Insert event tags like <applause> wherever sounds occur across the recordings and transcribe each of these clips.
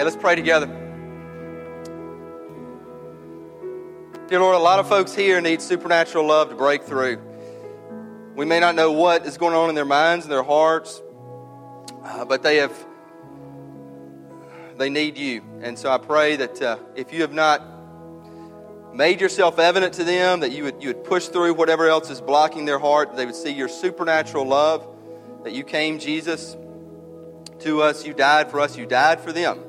Hey, let's pray together. Dear Lord, a lot of folks here need supernatural love to break through. We may not know what is going on in their minds and their hearts, uh, but they have they need you. And so I pray that uh, if you have not made yourself evident to them, that you would, you would push through whatever else is blocking their heart, they would see your supernatural love, that you came, Jesus, to us, you died for us, you died for them.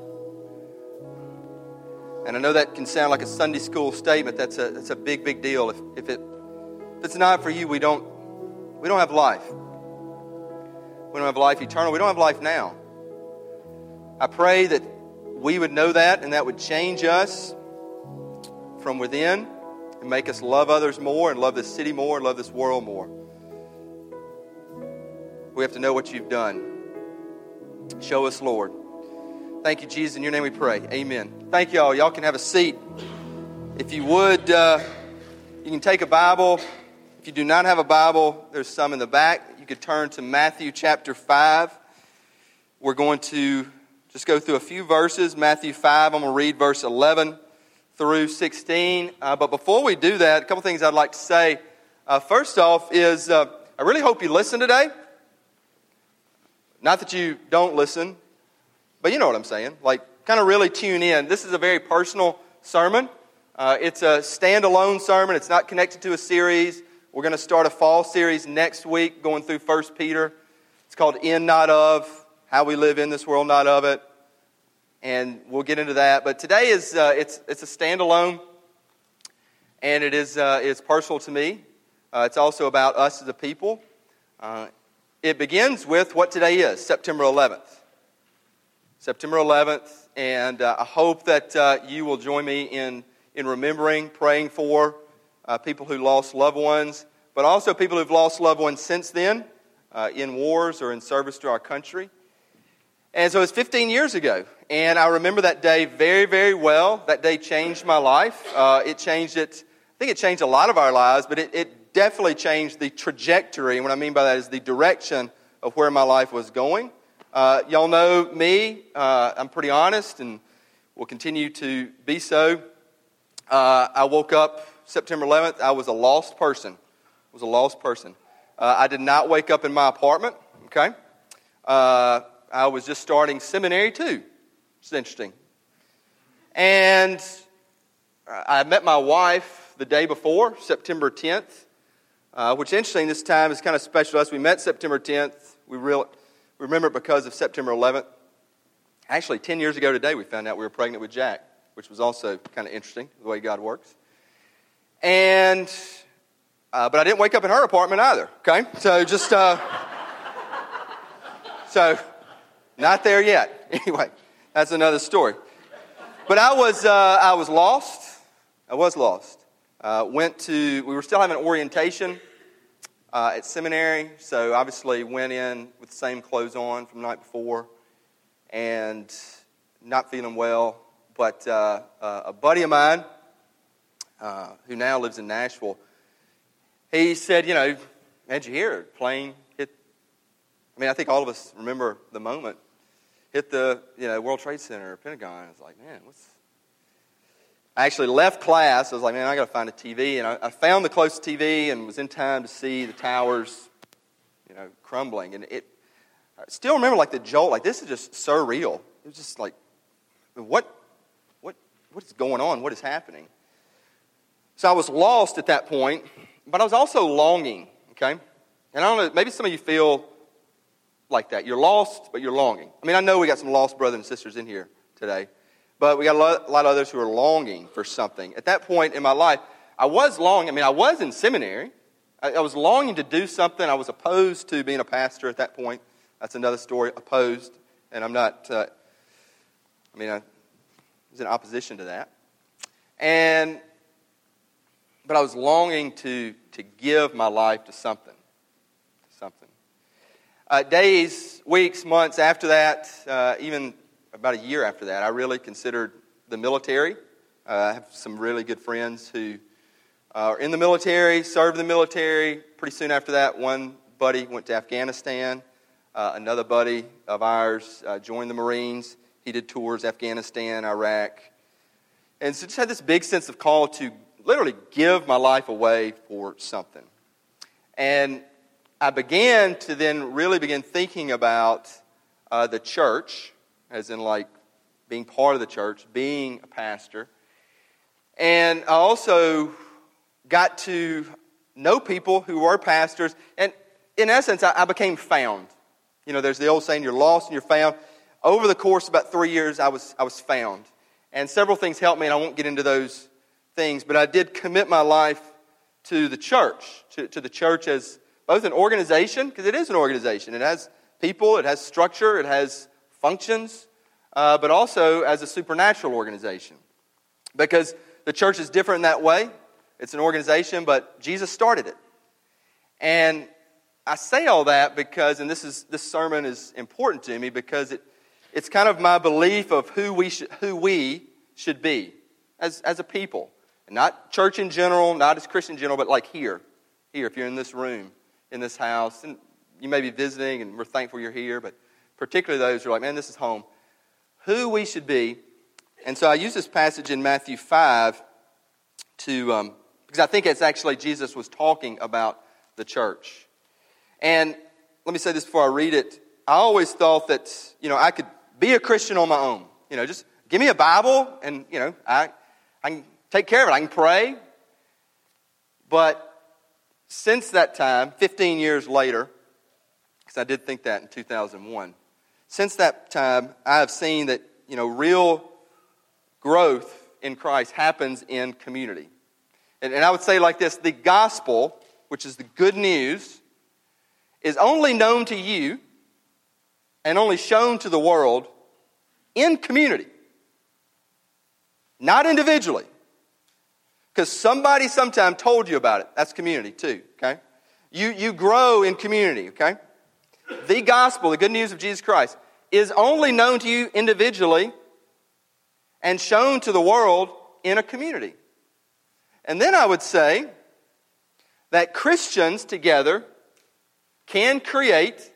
And I know that can sound like a Sunday school statement. That's a, that's a big, big deal. If, if, it, if it's not for you, we don't, we don't have life. We don't have life eternal. We don't have life now. I pray that we would know that and that would change us from within and make us love others more and love this city more and love this world more. We have to know what you've done. Show us, Lord. Thank you, Jesus. In your name we pray. Amen. Thank you all. Y'all can have a seat. If you would, uh, you can take a Bible. If you do not have a Bible, there's some in the back. You could turn to Matthew chapter 5. We're going to just go through a few verses. Matthew 5, I'm going to read verse 11 through 16. Uh, but before we do that, a couple things I'd like to say. Uh, first off, is uh, I really hope you listen today. Not that you don't listen, but you know what I'm saying. Like, kind of really tune in. This is a very personal sermon. Uh, it's a standalone sermon, it's not connected to a series. We're going to start a fall series next week going through 1 Peter. It's called In Not Of How We Live in This World, Not of It. And we'll get into that. But today is uh, it's, it's a standalone, and it is uh, it's personal to me. Uh, it's also about us as a people. Uh, it begins with what today is, September 11th. September 11th, and uh, I hope that uh, you will join me in, in remembering, praying for uh, people who lost loved ones, but also people who've lost loved ones since then uh, in wars or in service to our country. And so it's 15 years ago, and I remember that day very, very well. That day changed my life. Uh, it changed it, I think it changed a lot of our lives, but it, it definitely changed the trajectory. And what I mean by that is the direction of where my life was going. Uh, y'all know me. Uh, I'm pretty honest and will continue to be so. Uh, I woke up September 11th. I was a lost person. I was a lost person. Uh, I did not wake up in my apartment, okay? Uh, I was just starting seminary too. It's interesting. And I met my wife the day before, September 10th. Uh, which interesting, this time is kind of special to us. We met September 10th. We, real, we remember because of September 11th. Actually, 10 years ago today, we found out we were pregnant with Jack, which was also kind of interesting, the way God works. And, uh, but I didn't wake up in her apartment either, okay? So just, uh, <laughs> so, not there yet. <laughs> Anyway, that's another story. But I was, uh, I was lost. I was lost. Uh, went to, we were still having orientation uh, at seminary, so obviously went in with the same clothes on from the night before and not feeling well. But uh, uh a buddy of mine, uh, who now lives in Nashville, he said, You know, how'd you hear? Plane hit. I mean, I think all of us remember the moment. Hit the you know World Trade Center Pentagon. I was like, man, what's I actually left class. I was like, man, I got to find a TV. And I, I, found the closest TV and was in time to see the towers, you know, crumbling. And it, I still remember like the jolt, like this is just surreal. It was just like, what, what, what is going on? What is happening? So I was lost at that point, but I was also longing, okay? And I don't know, maybe some of you feel like that. You're lost, but you're longing. I mean, I know we got some lost brothers and sisters in here today. But we got a lot, a lot of others who are longing for something. At that point in my life, I was longing. I mean, I was in seminary. I, I was longing to do something. I was opposed to being a pastor at that point. That's another story. Opposed. And I'm not, uh, I mean, I was in opposition to that. And, but I was longing to, to give my life to something. Something. Uh, days, weeks, months after that, uh, even about a year after that, I really considered the military. Uh, I have some really good friends who are in the military, served in the military. Pretty soon after that, one buddy went to Afghanistan. Uh, another buddy of ours uh, joined the Marines. He did tours, Afghanistan, Iraq. And so just had this big sense of call to literally give my life away for something. And I began to then really begin thinking about uh, the church, as in like being part of the church, being a pastor. And I also got to know people who were pastors. And in essence, I, I became found. You know, there's the old saying, you're lost and you're found. Over the course of about three years, I was, I was found. And several things helped me, and I won't get into those things, but I did commit my life to the church, to, to the church as both an organization, because it is an organization. It has people, it has structure, it has functions, uh, but also as a supernatural organization. Because the church is different in that way. It's an organization, but Jesus started it. And I say all that because, and this, is, this sermon is important to me because it, it's kind of my belief of who we, should, who we should be as, as a people. And not church in general, not as Christian in general, but like here. Here, if you're in this room, in this house, and you may be visiting, and we're thankful you're here, but particularly those who are like, man, this is home. Who we should be. And so I use this passage in Matthew 5 to, um, because I think it's actually Jesus was talking about the church. And let me say this before I read it. I always thought that, you know, I could be a Christian on my own. You know, just give me a Bible and, you know, I, I can take care of it. I can pray. But since that time, 15 years later, because I did think that in 2001, since that time, I have seen that, you know, real growth in Christ happens in community. And, and I would say like this the gospel, which is the good news, is only known to you and only shown to the world in community, not individually. Because somebody sometime told you about it. That's community too, okay? You, you grow in community, okay? The gospel, the good news of Jesus Christ, is only known to you individually and shown to the world in a community. And then I would say that Christians together can create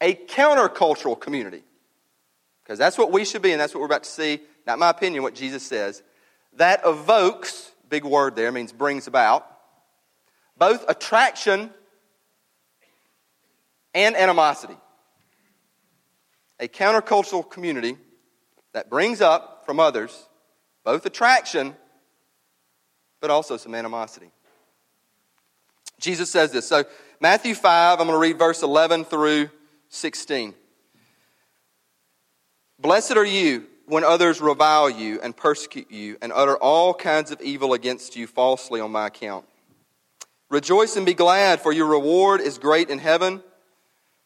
a countercultural community. Because that's what we should be, and that's what we're about to see. Not my opinion, what Jesus says. That evokes, big word there, means brings about, both attraction and animosity. A countercultural community that brings up from others both attraction but also some animosity. Jesus says this. So, Matthew 5, I'm going to read verse 11 through 16. Blessed are you when others revile you and persecute you and utter all kinds of evil against you falsely on my account. Rejoice and be glad, for your reward is great in heaven,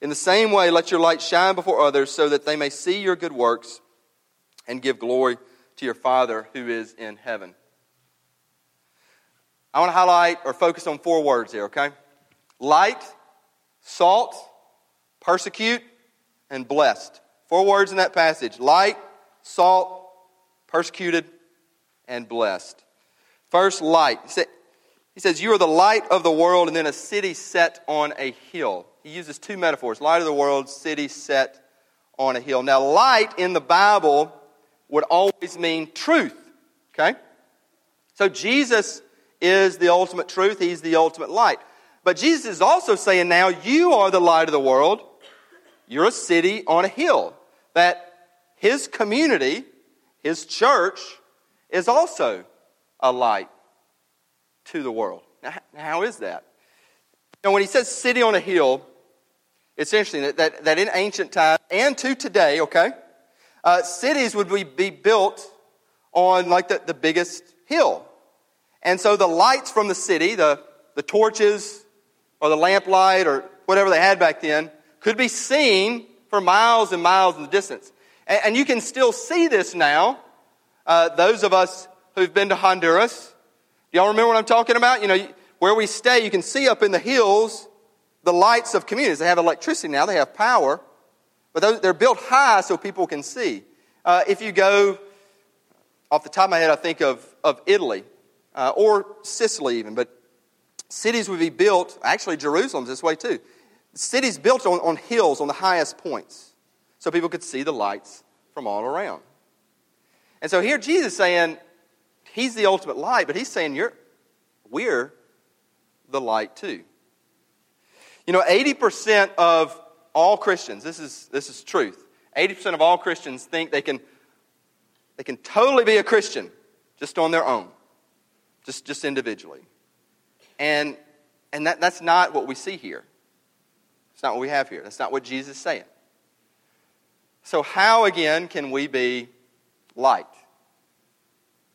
In the same way, let your light shine before others so that they may see your good works and give glory to your Father who is in heaven. I want to highlight or focus on four words here, okay? Light, salt, persecute, and blessed. Four words in that passage light, salt, persecuted, and blessed. First, light. He says, You are the light of the world, and then a city set on a hill. He uses two metaphors light of the world, city set on a hill. Now, light in the Bible would always mean truth, okay? So, Jesus is the ultimate truth, He's the ultimate light. But Jesus is also saying now, you are the light of the world. You're a city on a hill. That His community, His church, is also a light to the world. Now, how is that? Now, when he says city on a hill, it's interesting that, that, that in ancient times and to today, okay, uh, cities would be, be built on like the, the biggest hill. And so the lights from the city, the, the torches or the lamplight or whatever they had back then, could be seen for miles and miles in the distance. And, and you can still see this now Uh, those of us who've been to Honduras, y'all remember what I'm talking about? You know, where we stay, you can see up in the hills the lights of communities. They have electricity now, they have power, but those, they're built high so people can see. Uh, if you go, off the top of my head, I think of, of Italy uh, or Sicily even, but cities would be built, actually, Jerusalem's this way too. Cities built on, on hills on the highest points so people could see the lights from all around. And so here Jesus saying, He's the ultimate light, but He's saying, You're, we're the light too. You know, 80% of all Christians, this is, this is truth, 80% of all Christians think they can, they can totally be a Christian just on their own, just, just individually. And, and that, that's not what we see here. It's not what we have here. That's not what Jesus is saying. So, how again can we be light?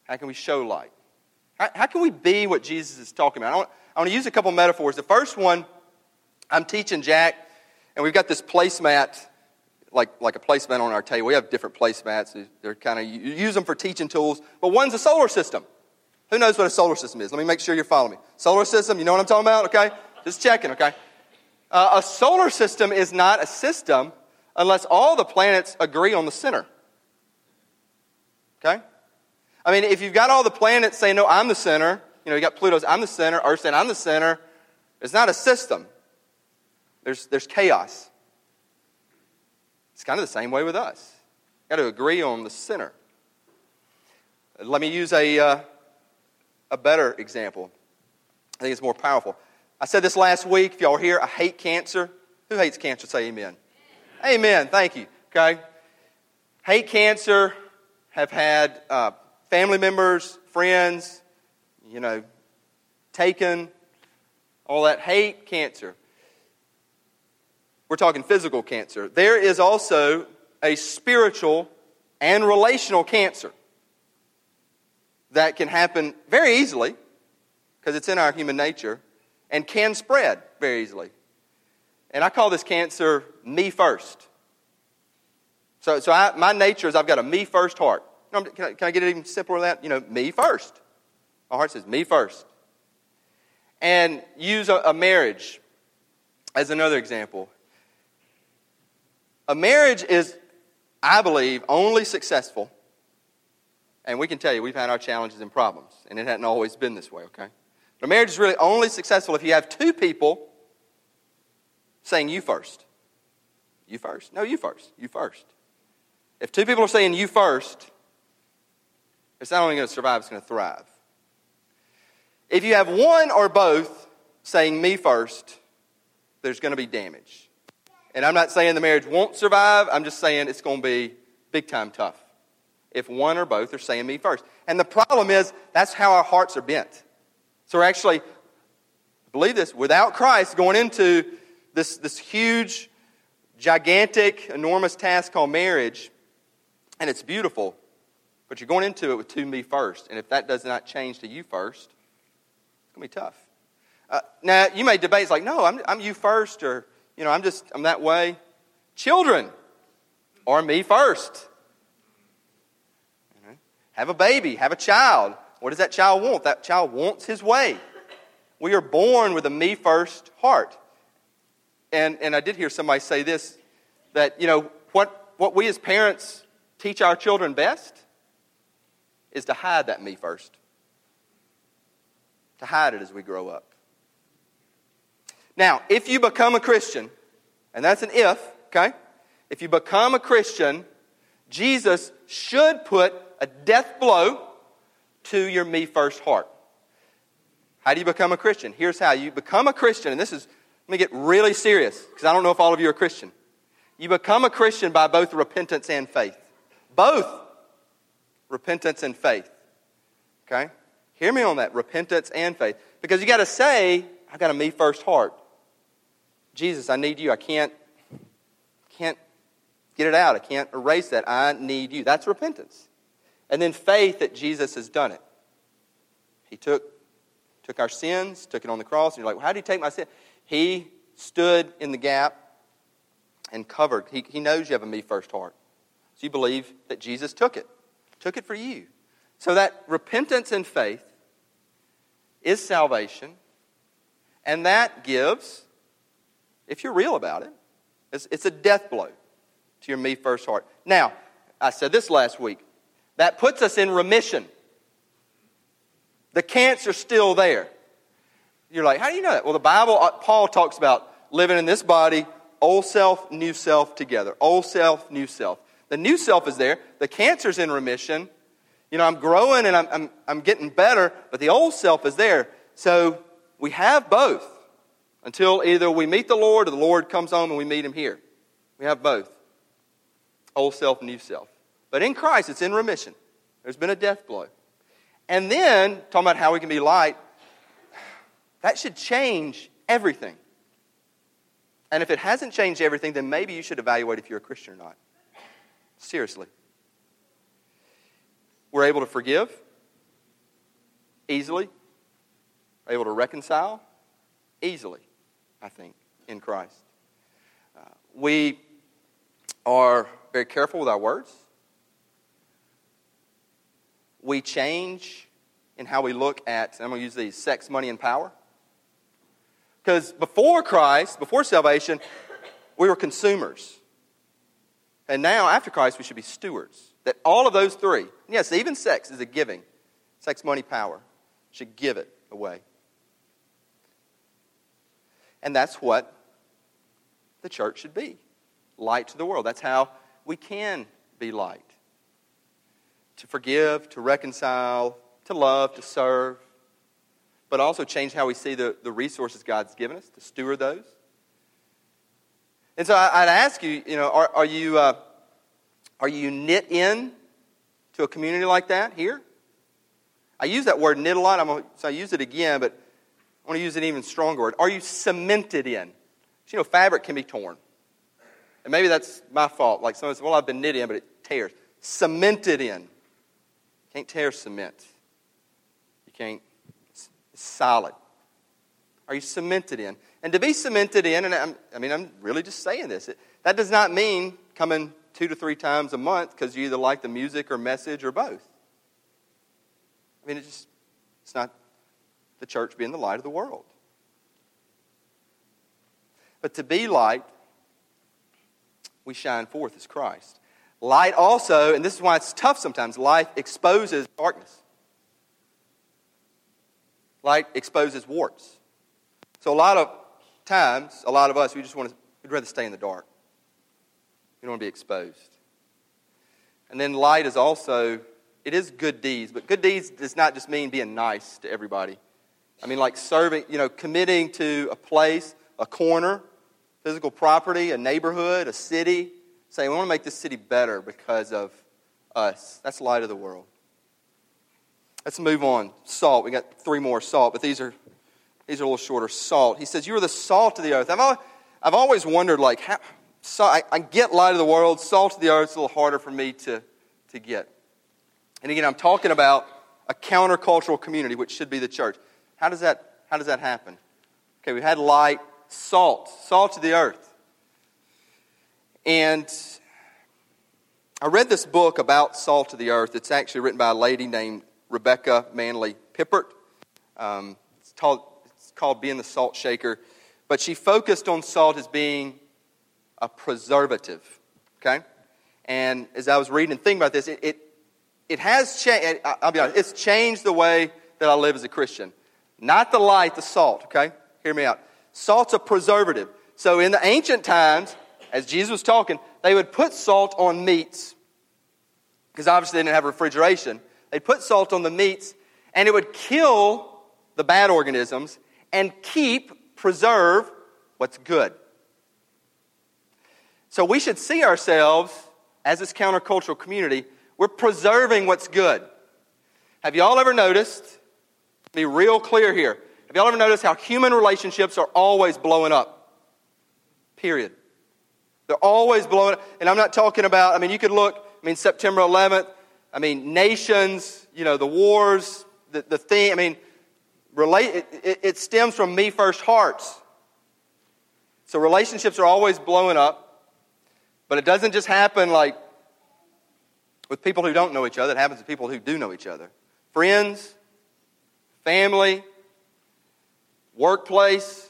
How can we show light? How, how can we be what Jesus is talking about? I want, I want to use a couple metaphors. The first one, I'm teaching Jack, and we've got this placemat, like, like a placemat on our table. We have different placemats. They're kind of, you use them for teaching tools, but one's a solar system. Who knows what a solar system is? Let me make sure you're following me. Solar system, you know what I'm talking about? Okay? Just checking, okay? Uh, a solar system is not a system unless all the planets agree on the center. Okay? I mean, if you've got all the planets saying, no, I'm the center, you know, you got Pluto's, I'm the center, Earth saying, I'm the center, it's not a system. There's, there's chaos. It's kind of the same way with us. Got to agree on the center. Let me use a, uh, a better example. I think it's more powerful. I said this last week. If y'all are here, I hate cancer. Who hates cancer? Say amen. Amen. Thank you. Okay. Hate cancer. Have had uh, family members, friends, you know, taken. All that hate cancer. We're talking physical cancer. There is also a spiritual and relational cancer that can happen very easily because it's in our human nature and can spread very easily. And I call this cancer me first. So, so I, my nature is I've got a me first heart. Can I, can I get it even simpler than that? You know, me first. My heart says me first. And use a, a marriage as another example. A marriage is, I believe, only successful, and we can tell you we've had our challenges and problems, and it hadn't always been this way, okay? But a marriage is really only successful if you have two people saying you first. You first. No, you first. You first. If two people are saying you first, it's not only going to survive, it's going to thrive. If you have one or both saying me first, there's going to be damage. And I'm not saying the marriage won't survive, I'm just saying it's going to be big time tough if one or both are saying me first. And the problem is, that's how our hearts are bent. So we're actually, believe this, without Christ going into this, this huge, gigantic, enormous task called marriage, and it's beautiful, but you're going into it with two me first. And if that does not change to you first, it's going to be tough. Uh, now, you may debate, it's like, no, I'm, I'm you first, or, you know, I'm just, I'm that way. Children or me first. Have a baby, have a child. What does that child want? That child wants his way. We are born with a me first heart. And, and I did hear somebody say this that, you know, what, what we as parents teach our children best is to hide that me first, to hide it as we grow up. Now, if you become a Christian, and that's an if, okay? If you become a Christian, Jesus should put a death blow to your me first heart. How do you become a Christian? Here's how you become a Christian, and this is, let me get really serious because I don't know if all of you are Christian. You become a Christian by both repentance and faith. Both repentance and faith. Okay? Hear me on that repentance and faith. Because you got to say, I got a me first heart. Jesus, I need you. I can't, can't get it out. I can't erase that. I need you. That's repentance. And then faith that Jesus has done it. He took, took our sins, took it on the cross, and you're like, well, how did he take my sin? He stood in the gap and covered. He, he knows you have a me first heart. So you believe that Jesus took it, took it for you. So that repentance and faith is salvation, and that gives, if you're real about it, it's, it's a death blow to your me first heart. Now, I said this last week. That puts us in remission. The cancer's still there. You're like, how do you know that? Well, the Bible, uh, Paul talks about living in this body, old self, new self together. Old self, new self. The new self is there. The cancer's in remission. You know, I'm growing and I'm, I'm, I'm getting better, but the old self is there. So we have both until either we meet the Lord or the Lord comes home and we meet him here. We have both old self, and new self. But in Christ, it's in remission. There's been a death blow. And then, talking about how we can be light, that should change everything. And if it hasn't changed everything, then maybe you should evaluate if you're a Christian or not. Seriously. We're able to forgive easily, able to reconcile easily, I think, in Christ. Uh, we are very careful with our words. We change in how we look at, I'm going to use these sex, money, and power. Because before Christ, before salvation, we were consumers. And now, after Christ, we should be stewards. That all of those three, yes, even sex is a giving sex, money, power, should give it away. And that's what the church should be light to the world. That's how we can be light to forgive, to reconcile, to love, to serve, but also change how we see the, the resources God's given us, to steward those. And so I, would ask you, you know, are, are you, uh, are you knit in to a community like that here? I use that word knit a lot, I'm gonna, so I use it again, but I want to use an even stronger word. Are you cemented in? You know, fabric can be torn. And maybe that's my fault. Like someone says, well, I've been knitting, but it tears. Cemented in. Can't tear cement. You can't. It's solid. Are you cemented in? And to be cemented in, and I'm, i mean, I'm really just saying this, it, that does not mean coming two to three times a month because you either like the music or message or both. I mean, it just, it's not the church being the light of the world. But to be light, we shine forth as Christ. Light also, and this is why it's tough sometimes, light exposes darkness. Light exposes warts. So a lot of times, a lot of us, we just want to, we'd rather stay in the dark. We don't want to be exposed. And then light is also, it is good deeds, but good deeds does not just mean being nice to everybody. I mean, like serving, you know, committing to a place, a corner, physical property, a neighborhood, a city, saying, we want to make this city better because of us. That's light of the world. Let's move on. Salt. We got three more salt, but these are these are a little shorter. Salt. He says, You are the salt of the earth. I've always, I've always wondered, like, how, so I, I get light of the world, salt of the earth is a little harder for me to, to get. And again, I'm talking about a countercultural community, which should be the church. How does that, how does that happen? Okay, we had light, salt, salt of the earth. And I read this book about salt of the earth. It's actually written by a lady named Rebecca Manley Pippert. Um, it's, called, it's called Being the Salt Shaker. But she focused on salt as being a preservative. Okay? And as I was reading and thinking about this, it, it, it has changed. I'll be honest, it's changed the way that I live as a Christian. Not the light, the salt, okay? Hear me out. Salt's a preservative. So in the ancient times, as Jesus was talking, they would put salt on meats because obviously they didn't have refrigeration. They'd put salt on the meats and it would kill the bad organisms and keep, preserve what's good. So we should see ourselves as this countercultural community, we're preserving what's good. Have y'all ever noticed? Be real clear here. Have y'all ever noticed how human relationships are always blowing up? Period. They're always blowing up. And I'm not talking about, I mean, you could look, I mean, September 11th, I mean, nations, you know, the wars, the, the thing, I mean, relate, it, it, stems from me first hearts. So relationships are always blowing up. But it doesn't just happen like with people who don't know each other. It happens with people who do know each other. Friends, family, workplace,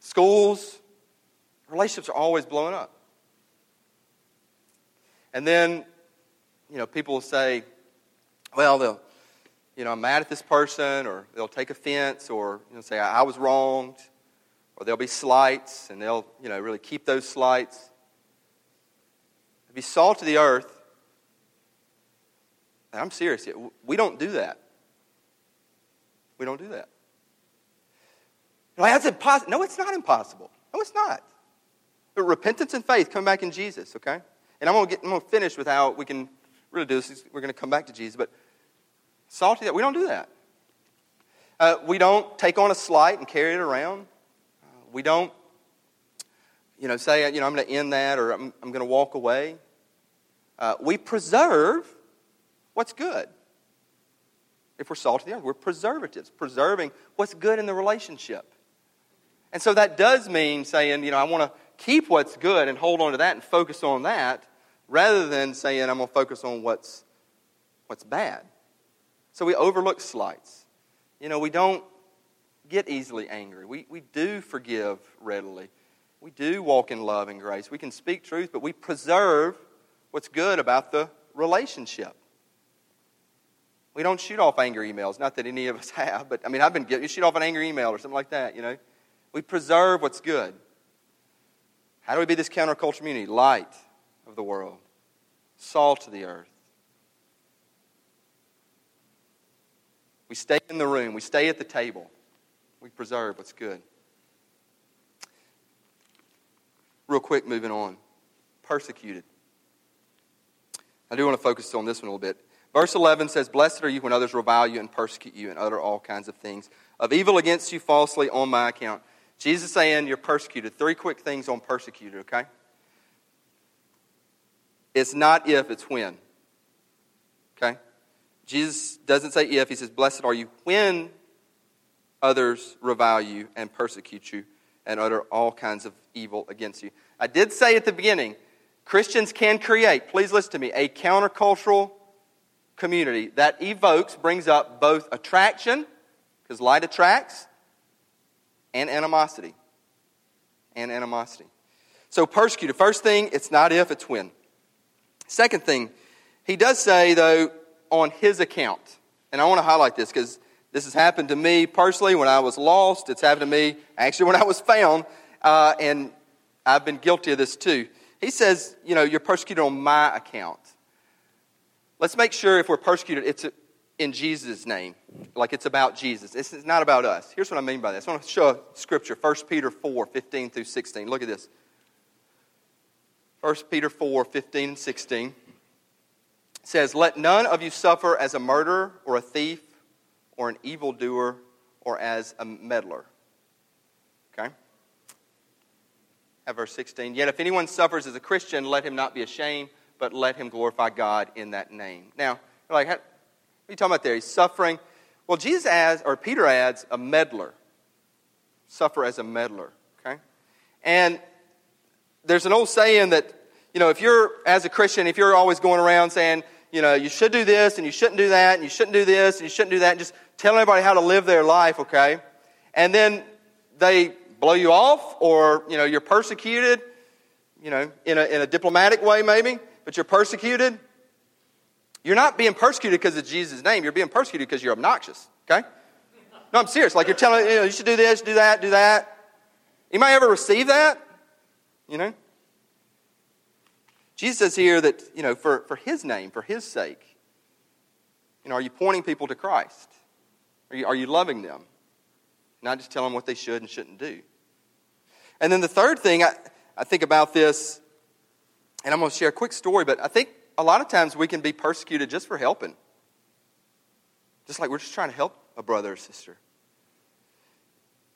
schools, relationships are always blowing up. And then, you know, people will say, well, they'll, you know, I'm mad at this person, or they'll take offense, or you know, say, I, I was wronged, or there'll be slights, and they'll, you know, really keep those slights. To be salt of the earth, I'm serious, we don't do that. We don't do that. Like, that's impossible. No, it's not impossible. No, it's not. But repentance and faith come back in Jesus, okay? And I'm going to get, finish with how we can really do this. We're going to come back to Jesus. But salty, that we don't do that. Uh, we don't take on a slight and carry it around. Uh, we don't, you know, say, you know, I'm going to end that or I'm, I'm going to walk away. Uh, we preserve what's good. If we're salt of the earth, we're preservatives, preserving what's good in the relationship. And so that does mean saying, you know, I want to keep what's good and hold on to that and focus on that rather than saying, I'm going to focus on what's, what's bad. So we overlook slights. You know, we don't get easily angry. We, we do forgive readily. We do walk in love and grace. We can speak truth, but we preserve what's good about the relationship. We don't shoot off angry emails. Not that any of us <laughs> have, but I mean, I've been you shoot off an angry email or something like that, you know. We preserve what's good. How do we be this counterculture community? Light of the world, salt of the earth. We stay in the room, we stay at the table, we preserve what's good. Real quick, moving on. Persecuted. I do want to focus on this one a little bit. Verse 11 says, Blessed are you when others revile you and persecute you and utter all kinds of things of evil against you falsely on my account. Jesus saying you're persecuted. Three quick things on persecuted, okay? It's not if, it's when. Okay? Jesus doesn't say if, he says, Blessed are you when others revile you and persecute you and utter all kinds of evil against you. I did say at the beginning, Christians can create, please listen to me, a countercultural community that evokes, brings up both attraction, because light attracts, and animosity. And animosity. So, persecuted. First thing, it's not if, it's when. Second thing, he does say, though, on his account. And I want to highlight this because this has happened to me personally when I was lost. It's happened to me actually when I was found. Uh, and I've been guilty of this too. He says, you know, you're persecuted on my account. Let's make sure if we're persecuted, it's in Jesus' name. Like it's about Jesus. It's not about us. Here's what I mean by this. I want to show a scripture, 1 Peter 4, 15 through 16. Look at this. 1 Peter 4, 15 and 16 says, Let none of you suffer as a murderer or a thief or an evildoer or as a meddler. Okay? At verse 16. Yet if anyone suffers as a Christian, let him not be ashamed, but let him glorify God in that name. Now, like, what are you talking about there? He's suffering. Well, Jesus adds, or Peter adds, a meddler. Suffer as a meddler. Okay? And there's an old saying that, you know, if you're, as a Christian, if you're always going around saying, you know, you should do this and you shouldn't do that and you shouldn't do this and you shouldn't do that, and just telling everybody how to live their life, okay? And then they blow you off or, you know, you're persecuted, you know, in a, in a diplomatic way maybe, but you're persecuted. You're not being persecuted because of Jesus' name. You're being persecuted because you're obnoxious, okay? No, I'm serious. Like you're telling, you know, you should do this, do that, do that. Anybody ever receive that? You know? Jesus says here that, you know, for, for his name, for his sake, you know, are you pointing people to Christ? Are you, are you loving them? Not just telling them what they should and shouldn't do. And then the third thing I, I think about this, and I'm going to share a quick story, but I think a lot of times we can be persecuted just for helping. Just like we're just trying to help a brother or sister.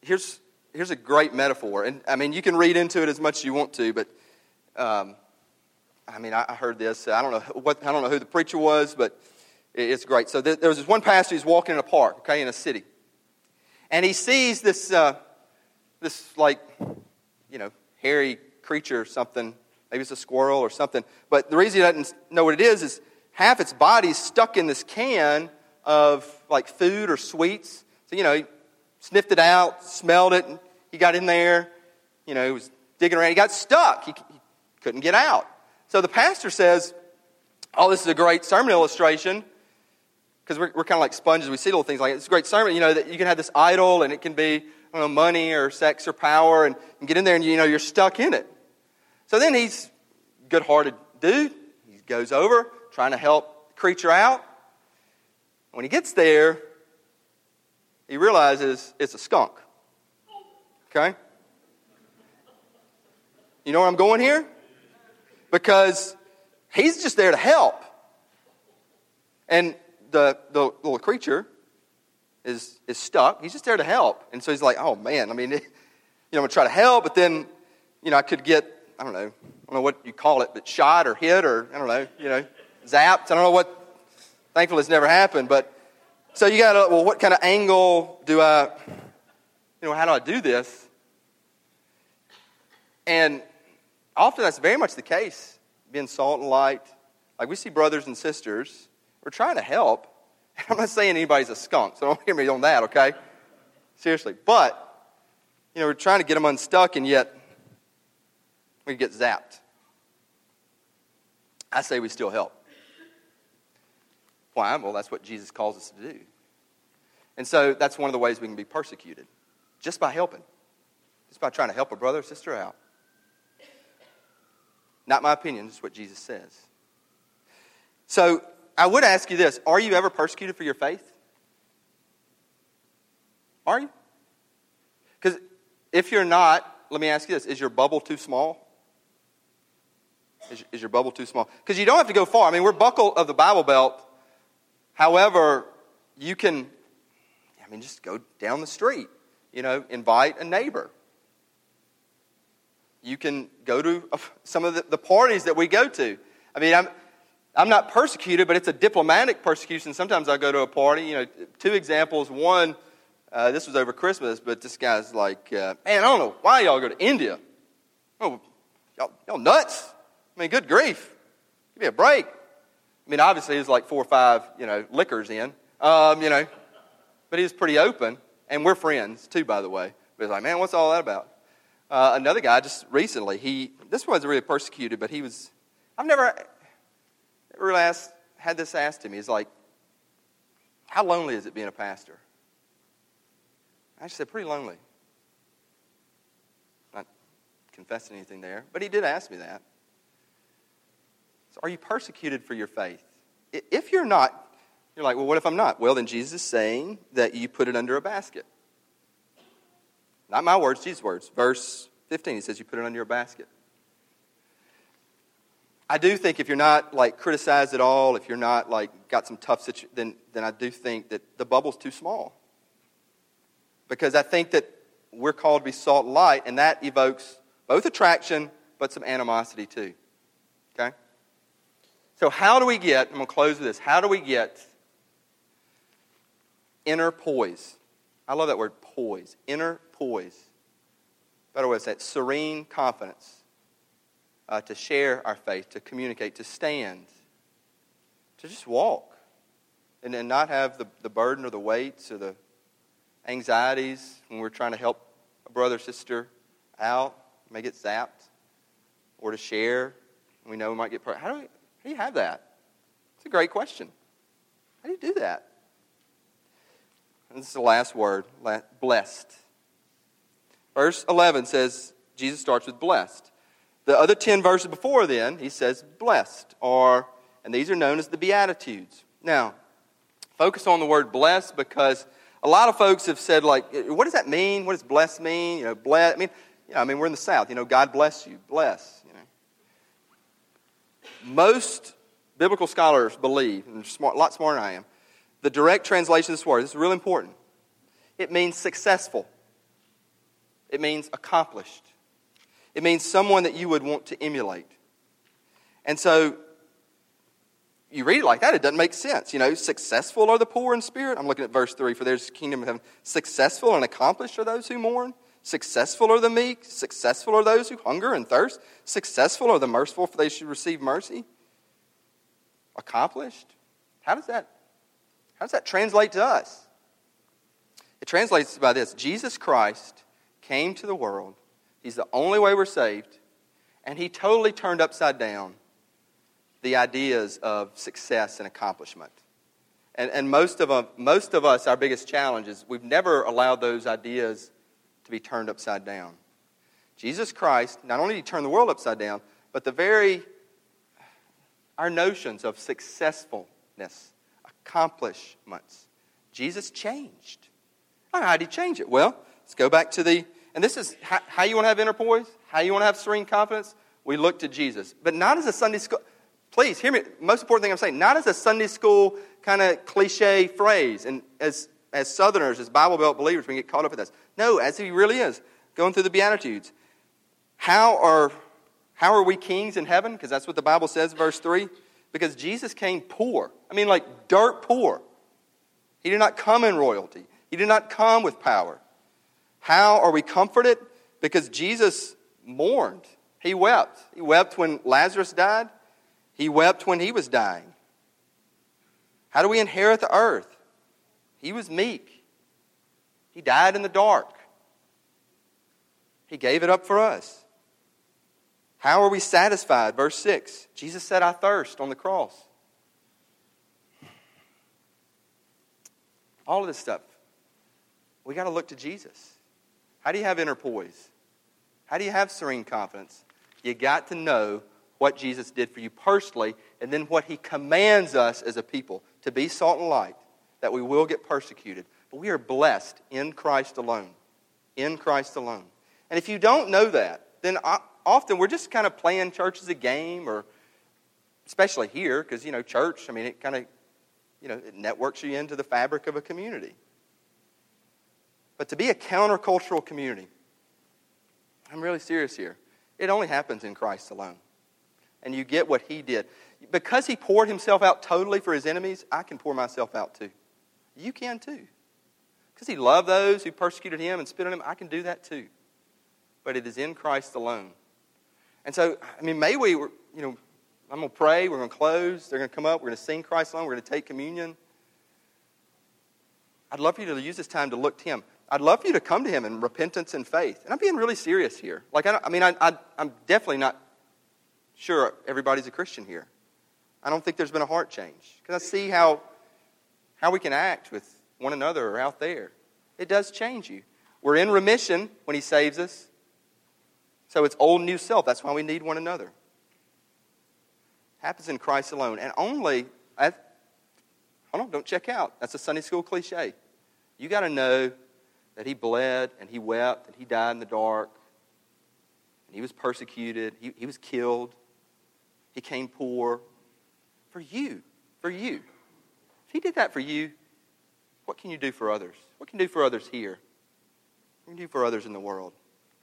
Here's, here's a great metaphor. And I mean, you can read into it as much as you want to, but um, I mean, I, heard this. I don't know what I don't know who the preacher was, but it's great. So there, there was this one pastor who's walking in a park, okay, in a city, and he sees this uh, this like you know hairy creature or something Maybe it's a squirrel or something. But the reason he doesn't know what it is is half its body's stuck in this can of like food or sweets. So, you know, he sniffed it out, smelled it, and he got in there. You know, he was digging around. He got stuck. He, he couldn't get out. So the pastor says, Oh, this is a great sermon illustration because we're, we're kind of like sponges. We see little things like it. It's a great sermon, you know, that you can have this idol and it can be, I don't know, money or sex or power and, and get in there and, you know, you're stuck in it. So then he's good hearted dude. He goes over trying to help the creature out. When he gets there, he realizes it's a skunk. Okay? You know where I'm going here? Because he's just there to help. And the, the little creature is, is stuck. He's just there to help. And so he's like, oh man, I mean, <laughs> you know, I'm going to try to help, but then, you know, I could get, I don't know, I don't know what you call it, but shot or hit or, I don't know, you know, zapped. I don't know what, thankfully it's never happened, but so you got to, well, what kind of angle do I, you know, how do I do this? And often that's very much the case, being salt and light. Like we see brothers and sisters, we're trying to help. <laughs> I'm not saying anybody's a skunk, so don't hear me on that, okay? Seriously. But, you know, we're trying to get them unstuck, and yet we get zapped. I say we still help. Why? Well, that's what Jesus calls us to do. And so that's one of the ways we can be persecuted, just by helping, just by trying to help a brother or sister out. Not my opinion, it's what Jesus says. So I would ask you this Are you ever persecuted for your faith? Are you? Because if you're not, let me ask you this Is your bubble too small? Is, is your bubble too small? Because you don't have to go far. I mean, we're buckle of the Bible Belt. However, you can, I mean, just go down the street, you know, invite a neighbor. You can go to <laughs> some of the, the parties that we go to. I mean, I'm, I'm not persecuted, but it's a diplomatic persecution. Sometimes I go to a party. You know, two examples. One, uh, this was over Christmas, but this guy's like, uh, man, I don't know why y'all go to India. Oh, y'all, y'all nuts. I mean, good grief. Give me a break. I mean, obviously, he was like four or five, you know, liquors in, um, you know, but he was pretty open. And we're friends, too, by the way. But he's like, man, what's all that about? Uh, another guy just recently, he, this wasn't really persecuted, but he was, I've never, never really asked, had this asked to me. He's like, how lonely is it being a pastor? I said, pretty lonely. Not confessing anything there, but he did ask me that. Are you persecuted for your faith? If you're not, you're like, well, what if I'm not? Well, then Jesus is saying that you put it under a basket. Not my words, Jesus' words. Verse 15, he says you put it under a basket. I do think if you're not like criticized at all, if you're not like got some tough situation, then, then I do think that the bubble's too small. Because I think that we're called to be salt and light, and that evokes both attraction but some animosity too. Okay? So, how do we get, I'm going to close with this, how do we get inner poise? I love that word poise. Inner poise. Better way to say it, serene confidence uh, to share our faith, to communicate, to stand, to just walk, and not have the, the burden or the weights or the anxieties when we're trying to help a brother or sister out, may get zapped, or to share. We know we might get. How do we, how do you have that? It's a great question. How do you do that? And this is the last word blessed. Verse 11 says, Jesus starts with blessed. The other 10 verses before then, he says blessed, or, and these are known as the Beatitudes. Now, focus on the word blessed because a lot of folks have said, like, what does that mean? What does blessed mean? You know, bless, I mean, you know, I mean, we're in the South. You know, God bless you. Bless. Most biblical scholars believe, and smart, a lot smarter than I am, the direct translation of this word, this is really important. It means successful. It means accomplished. It means someone that you would want to emulate. And so you read it like that, it doesn't make sense. You know, successful are the poor in spirit. I'm looking at verse 3 for there's kingdom of heaven. Successful and accomplished are those who mourn. Successful are the meek. Successful are those who hunger and thirst. Successful are the merciful, for they should receive mercy. Accomplished. How does that, how does that translate to us? It translates by this Jesus Christ came to the world. He's the only way we're saved. And he totally turned upside down the ideas of success and accomplishment. And, and most, of, most of us, our biggest challenge is we've never allowed those ideas to be turned upside down. Jesus Christ, not only did he turn the world upside down, but the very, our notions of successfulness, accomplishments, Jesus changed. How did he change it? Well, let's go back to the, and this is how, how you want to have inner poise, how you want to have serene confidence. We look to Jesus, but not as a Sunday school. Please hear me. Most important thing I'm saying, not as a Sunday school kind of cliche phrase, and as as Southerners, as Bible Belt believers, we get caught up in this. No, as he really is, going through the Beatitudes. How are, how are we kings in heaven? Because that's what the Bible says, verse 3. Because Jesus came poor. I mean, like dirt poor. He did not come in royalty, he did not come with power. How are we comforted? Because Jesus mourned. He wept. He wept when Lazarus died, he wept when he was dying. How do we inherit the earth? He was meek. He died in the dark. He gave it up for us. How are we satisfied? Verse 6 Jesus said, I thirst on the cross. All of this stuff. We got to look to Jesus. How do you have inner poise? How do you have serene confidence? You got to know what Jesus did for you personally and then what he commands us as a people to be salt and light that we will get persecuted. But we are blessed in Christ alone. In Christ alone. And if you don't know that, then often we're just kind of playing church as a game, or especially here, because, you know, church, I mean, it kind of, you know, it networks you into the fabric of a community. But to be a countercultural community, I'm really serious here. It only happens in Christ alone. And you get what he did. Because he poured himself out totally for his enemies, I can pour myself out too. You can too. Because he loved those who persecuted him and spit on him. I can do that too. But it is in Christ alone. And so, I mean, may we, you know, I'm going to pray. We're going to close. They're going to come up. We're going to sing Christ alone. We're going to take communion. I'd love for you to use this time to look to him. I'd love for you to come to him in repentance and faith. And I'm being really serious here. Like, I, I mean, I, I, I'm definitely not sure everybody's a Christian here. I don't think there's been a heart change. Because I see how how we can act with one another or out there. It does change you. We're in remission when He saves us. So it's old new self. That's why we need one another. happens in Christ alone. And only, hold on, don't check out. That's a Sunday school cliche. You got to know that He bled and He wept and He died in the dark and He was persecuted. He, he was killed. He came poor for you. For you. If He did that for you, what can you do for others? What can you do for others here? What can you do for others in the world?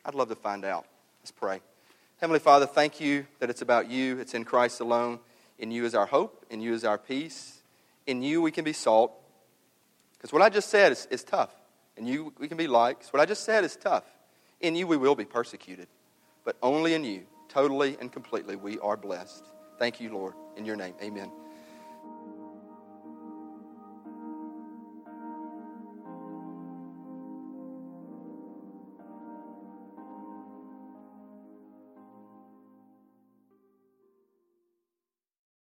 I'd love to find out. Let's pray. Heavenly Father, thank you that it's about you. It's in Christ alone. In you is our hope. In you is our peace. In you we can be salt. Because what I just said is, is tough. In you we can be likes. What I just said is tough. In you we will be persecuted. But only in you, totally and completely, we are blessed. Thank you, Lord. In your name, amen.